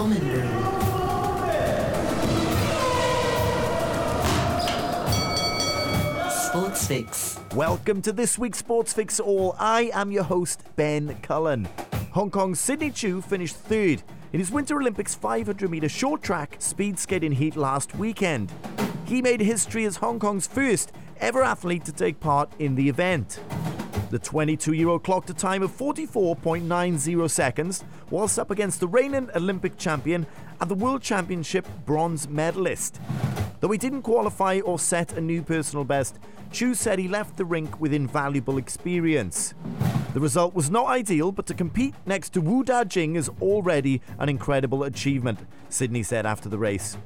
Common Room. Sports Fix. Welcome to this week's Sports Fix All. I am your host, Ben Cullen. Hong Kong's Sidney Chu finished third in his Winter Olympics 500 metre short track speed skating heat last weekend. He made history as Hong Kong's first ever athlete to take part in the event. The 22 year old clocked a time of 44.90 seconds, whilst up against the reigning Olympic champion and the World Championship bronze medalist. Though he didn't qualify or set a new personal best, Chu said he left the rink with invaluable experience. The result was not ideal, but to compete next to Wu Dajing is already an incredible achievement, Sidney said after the race.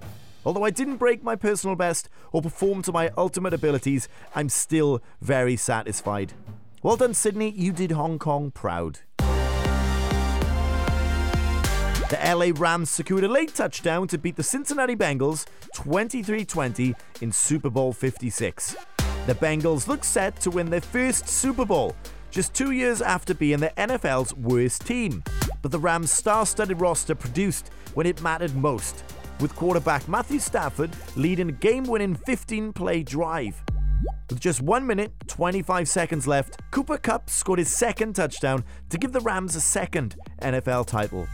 Although I didn't break my personal best or perform to my ultimate abilities, I'm still very satisfied. Well done, Sidney, you did Hong Kong proud. The LA Rams secured a late touchdown to beat the Cincinnati Bengals 23 20 in Super Bowl 56. The Bengals look set to win their first Super Bowl, just two years after being the NFL's worst team. But the Rams' star studded roster produced when it mattered most, with quarterback Matthew Stafford leading a game winning 15 play drive. With just 1 minute, 25 seconds left, Cooper Kupp scored his second touchdown to give the Rams a second NFL title.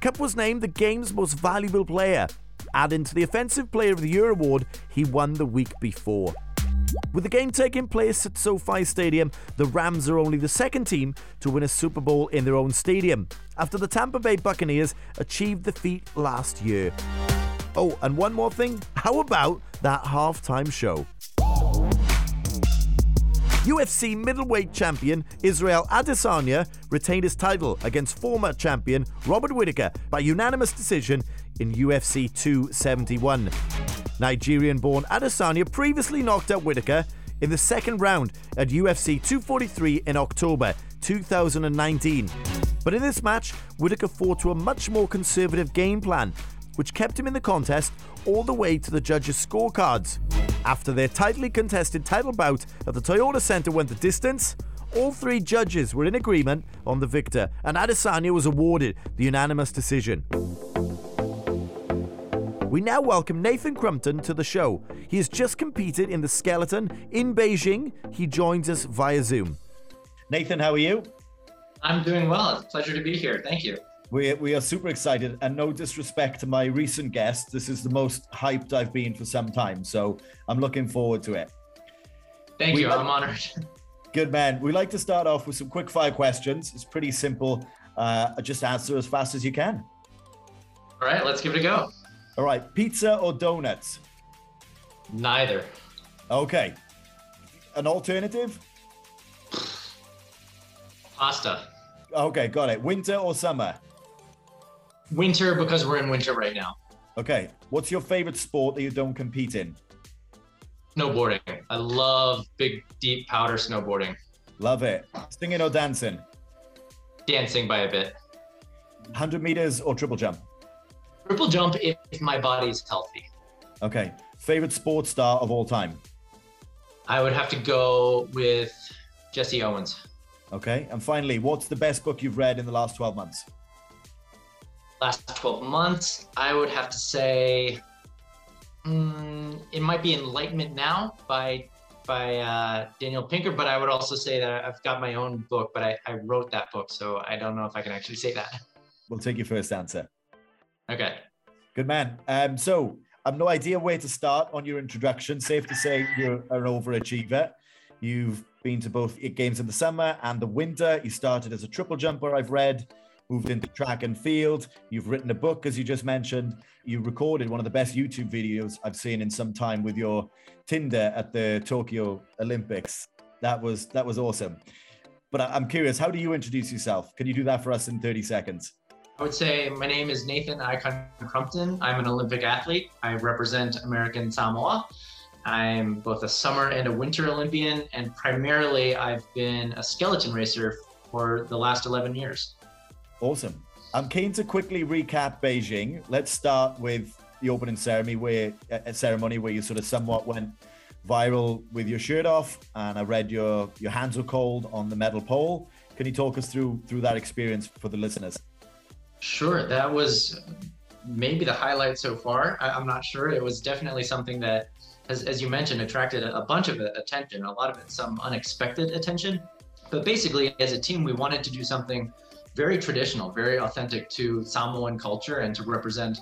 Kupp was named the game's most valuable player, adding to the Offensive Player of the Year award he won the week before. With the game taking place at SoFi Stadium, the Rams are only the second team to win a Super Bowl in their own stadium, after the Tampa Bay Buccaneers achieved the feat last year. Oh, and one more thing how about that halftime show? UFC middleweight champion Israel Adesanya retained his title against former champion Robert Whittaker by unanimous decision in UFC 271. Nigerian born Adesanya previously knocked out Whittaker in the second round at UFC 243 in October 2019. But in this match, Whittaker fought to a much more conservative game plan, which kept him in the contest all the way to the judges' scorecards. After their tightly contested title bout at the Toyota Center went the distance, all three judges were in agreement on the victor, and Adesanya was awarded the unanimous decision. We now welcome Nathan Crumpton to the show. He has just competed in the skeleton in Beijing. He joins us via Zoom. Nathan, how are you? I'm doing well. It's a pleasure to be here. Thank you. We, we are super excited, and no disrespect to my recent guest, this is the most hyped I've been for some time. So I'm looking forward to it. Thank we you. Like, I'm honored. Good man. We like to start off with some quick fire questions. It's pretty simple. Uh, just answer as fast as you can. All right, let's give it a go. All right, pizza or donuts? Neither. Okay. An alternative? Pasta. Okay, got it. Winter or summer? Winter because we're in winter right now. Okay. What's your favorite sport that you don't compete in? Snowboarding. I love big, deep powder snowboarding. Love it. Singing or dancing? Dancing by a bit. 100 meters or triple jump? Triple jump if my body is healthy. Okay. Favorite sports star of all time? I would have to go with Jesse Owens. Okay. And finally, what's the best book you've read in the last 12 months? Last 12 months, I would have to say mm, it might be Enlightenment Now by by uh, Daniel Pinker, but I would also say that I've got my own book, but I, I wrote that book, so I don't know if I can actually say that. We'll take your first answer. Okay. Good man. Um, so I've no idea where to start on your introduction. Safe to say you're an overachiever. You've been to both games in the summer and the winter. You started as a triple jumper, I've read moved into track and field. You've written a book, as you just mentioned. You recorded one of the best YouTube videos I've seen in some time with your Tinder at the Tokyo Olympics. That was that was awesome. But I'm curious, how do you introduce yourself? Can you do that for us in 30 seconds? I would say my name is Nathan Icon Crumpton. I'm an Olympic athlete. I represent American Samoa. I'm both a summer and a winter Olympian, and primarily I've been a skeleton racer for the last 11 years. Awesome. I'm keen to quickly recap Beijing. Let's start with the opening ceremony where a ceremony where you sort of somewhat went viral with your shirt off, and I read your your hands were cold on the metal pole. Can you talk us through through that experience for the listeners? Sure. That was maybe the highlight so far. I, am not sure. It was definitely something that, as, as you mentioned, attracted a, a bunch of uh, attention. A lot of it, some unexpected attention. But basically, as a team, we wanted to do something very traditional, very authentic to Samoan culture and to represent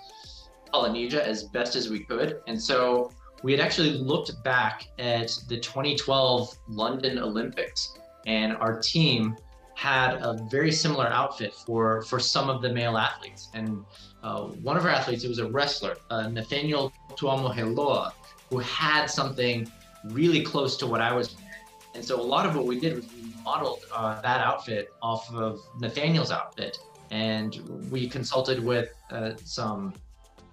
Polynesia as best as we could. And so we had actually looked back at the 2012 London Olympics, and our team had a very similar outfit for for some of the male athletes. And uh, one of our athletes, it was a wrestler, uh, Nathaniel Tuamoheloa, who had something really close to what I was. And so a lot of what we did was we modeled uh, that outfit off of Nathaniel's outfit, and we consulted with uh, some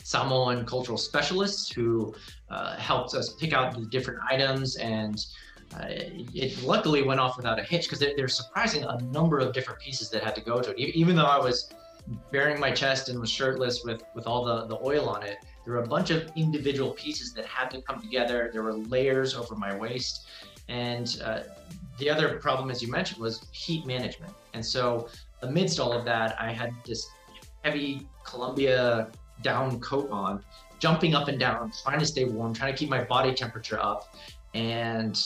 Samoan cultural specialists who uh, helped us pick out the different items and uh, it luckily went off without a hitch because there's surprising a number of different pieces that had to go to it. Even though I was baring my chest and was shirtless with with all the the oil on it, there were a bunch of individual pieces that had to come together. There were layers over my waist, and uh, the other problem, as you mentioned, was heat management. And so amidst all of that, I had this heavy Columbia down coat on, jumping up and down, trying to stay warm, trying to keep my body temperature up. And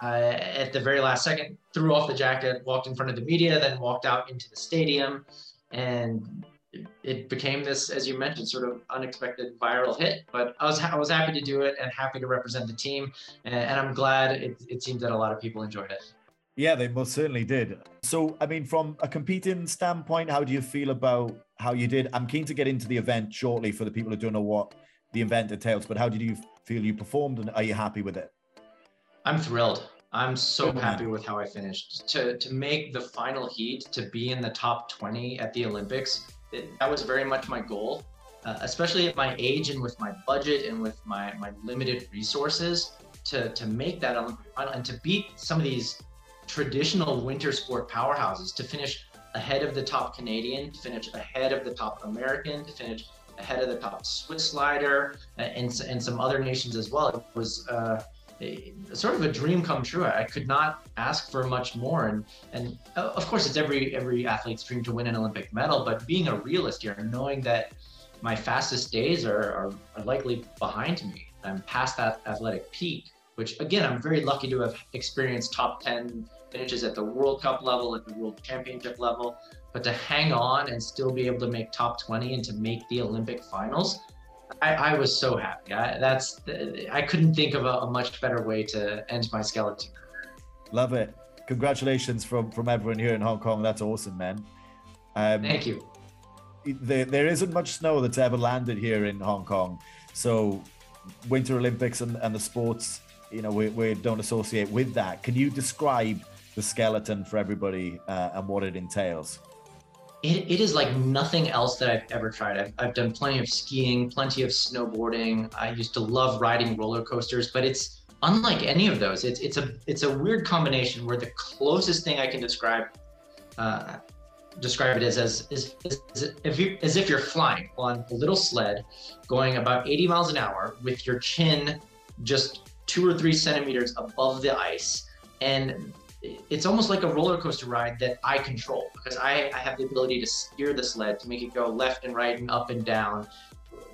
at the very last second, threw off the jacket, walked in front of the media, then walked out into the stadium. And it became this, as you mentioned, sort of unexpected viral hit. But I was I was happy to do it and happy to represent the team, and, and I'm glad it, it seems that a lot of people enjoyed it. Yeah, they most certainly did. So, I mean, from a competing standpoint, how do you feel about how you did? I'm keen to get into the event shortly for the people who don't know what the event entails, but how did you feel you performed and are you happy with it? I'm thrilled. I'm so happy with how I finished. To to make the final heat, to be in the top 20 at the Olympics, that was very much my goal. Uh, especially at my age and with my budget and with my my limited resources, to to make that Olympic final and to beat some of these traditional winter sport powerhouses to finish ahead of the top Canadian, to finish ahead of the top American, to finish ahead of the top Swiss slider, uh, and, and some other nations as well. It was uh, sort of a dream come true. I could not ask for much more. And and uh, of course, it's every every athlete's dream to win an Olympic medal. But being a realist here, knowing that my fastest days are, are, are likely behind me, I'm past that athletic peak. Which again, I'm very lucky to have experienced top 10 finishes at the World Cup level, at the World Championship level, but to hang on and still be able to make top 20 and to make the Olympic finals, I, I was so happy. I, that's I couldn't think of a, a, much better way to end my skeleton career. Love it. Congratulations from from everyone here in Hong Kong. That's awesome, man. Um, Thank you. There, there isn't much snow that's ever landed here in Hong Kong, so Winter Olympics and, and the sports, you know, we, we don't associate with that. Can you describe the skeleton for everybody uh, and what it entails? It, it is like nothing else that I've ever tried. I've, I've done plenty of skiing, plenty of snowboarding. I used to love riding roller coasters, but it's unlike any of those. It's it's a it's a weird combination where the closest thing I can describe uh, describe it as as is, if you as if you're flying on a little sled going about 80 miles an hour with your chin just two or three centimeters above the ice and it's almost like a roller coaster ride that I control because I, I have the ability to steer the sled to make it go left and right and up and down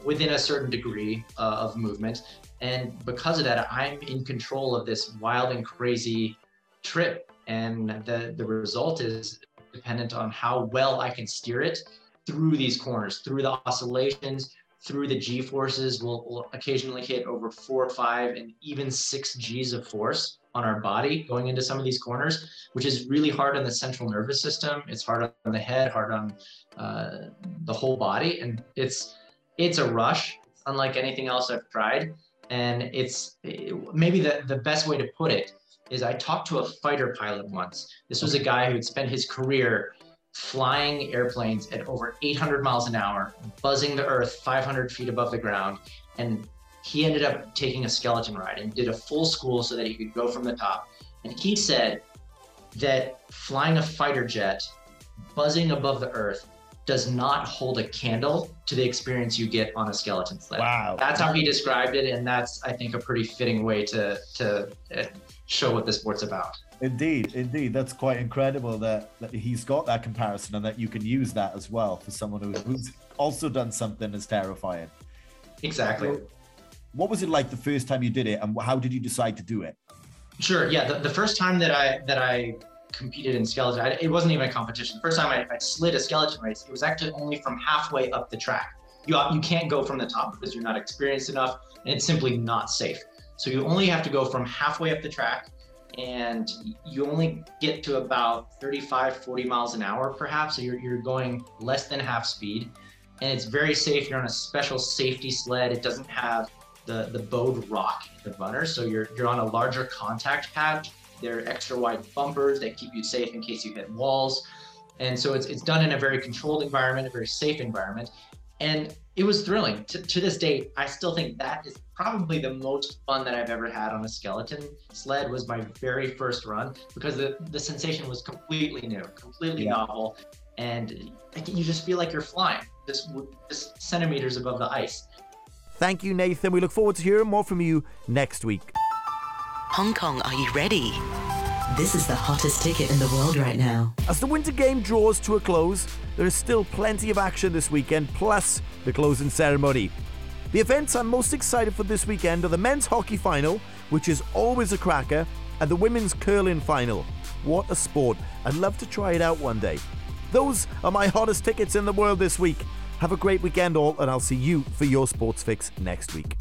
within a certain degree uh, of movement. And because of that, I'm in control of this wild and crazy trip. And the, the result is dependent on how well I can steer it through these corners, through the oscillations, through the G forces. We'll, we'll occasionally hit over four, five, and even six G's of force on our body going into some of these corners, which is really hard on the central nervous system. It's hard on the head, hard on uh, the whole body, and it's it's a rush, unlike anything else I've tried. And it's maybe the the best way to put it is I talked to a fighter pilot once. This was a guy who had spent his career flying airplanes at over 800 miles an hour, buzzing the earth 500 feet above the ground, and he ended up taking a skeleton ride and did a full school so that he could go from the top. And he said that flying a fighter jet, buzzing above the earth, does not hold a candle to the experience you get on a skeleton sled. Wow. That's how he described it. And that's, I think, a pretty fitting way to, to uh, show what the sport's about. Indeed, indeed, that's quite incredible that, that he's got that comparison and that you can use that as well for someone who, who's also done something as terrifying. Exactly. What was it like the first time you did it, and how did you decide to do it? Sure. Yeah. The, the first time that I that I competed in skeleton, I, it wasn't even a competition. The first time I, I slid a skeleton race, it was actually only from halfway up the track. You you can't go from the top because you're not experienced enough, and it's simply not safe. So you only have to go from halfway up the track, and you only get to about 35, 40 miles an hour, perhaps. So you're you're going less than half speed, and it's very safe. You're on a special safety sled. It doesn't have the the bowed rock the runner, so you're you're on a larger contact pad. There are extra wide bumpers that keep you safe in case you hit walls, and so it's it's done in a very controlled environment, a very safe environment, and it was thrilling. To, to this date, I still think that is probably the most fun that I've ever had on a skeleton sled. Was my very first run because the the sensation was completely new, completely yeah. novel, and you just feel like you're flying, just just centimeters above the ice. Thank you, Nathan. We look forward to hearing more from you next week. Hong Kong, are you ready? This is the hottest ticket in the world right now. As the winter game draws to a close, there is still plenty of action this weekend, plus the closing ceremony. The events I'm most excited for this weekend are the men's hockey final, which is always a cracker, and the women's curling final. What a sport! I'd love to try it out one day. Those are my hottest tickets in the world this week. Have a great weekend, all, and I'll see you for your sports fix next week.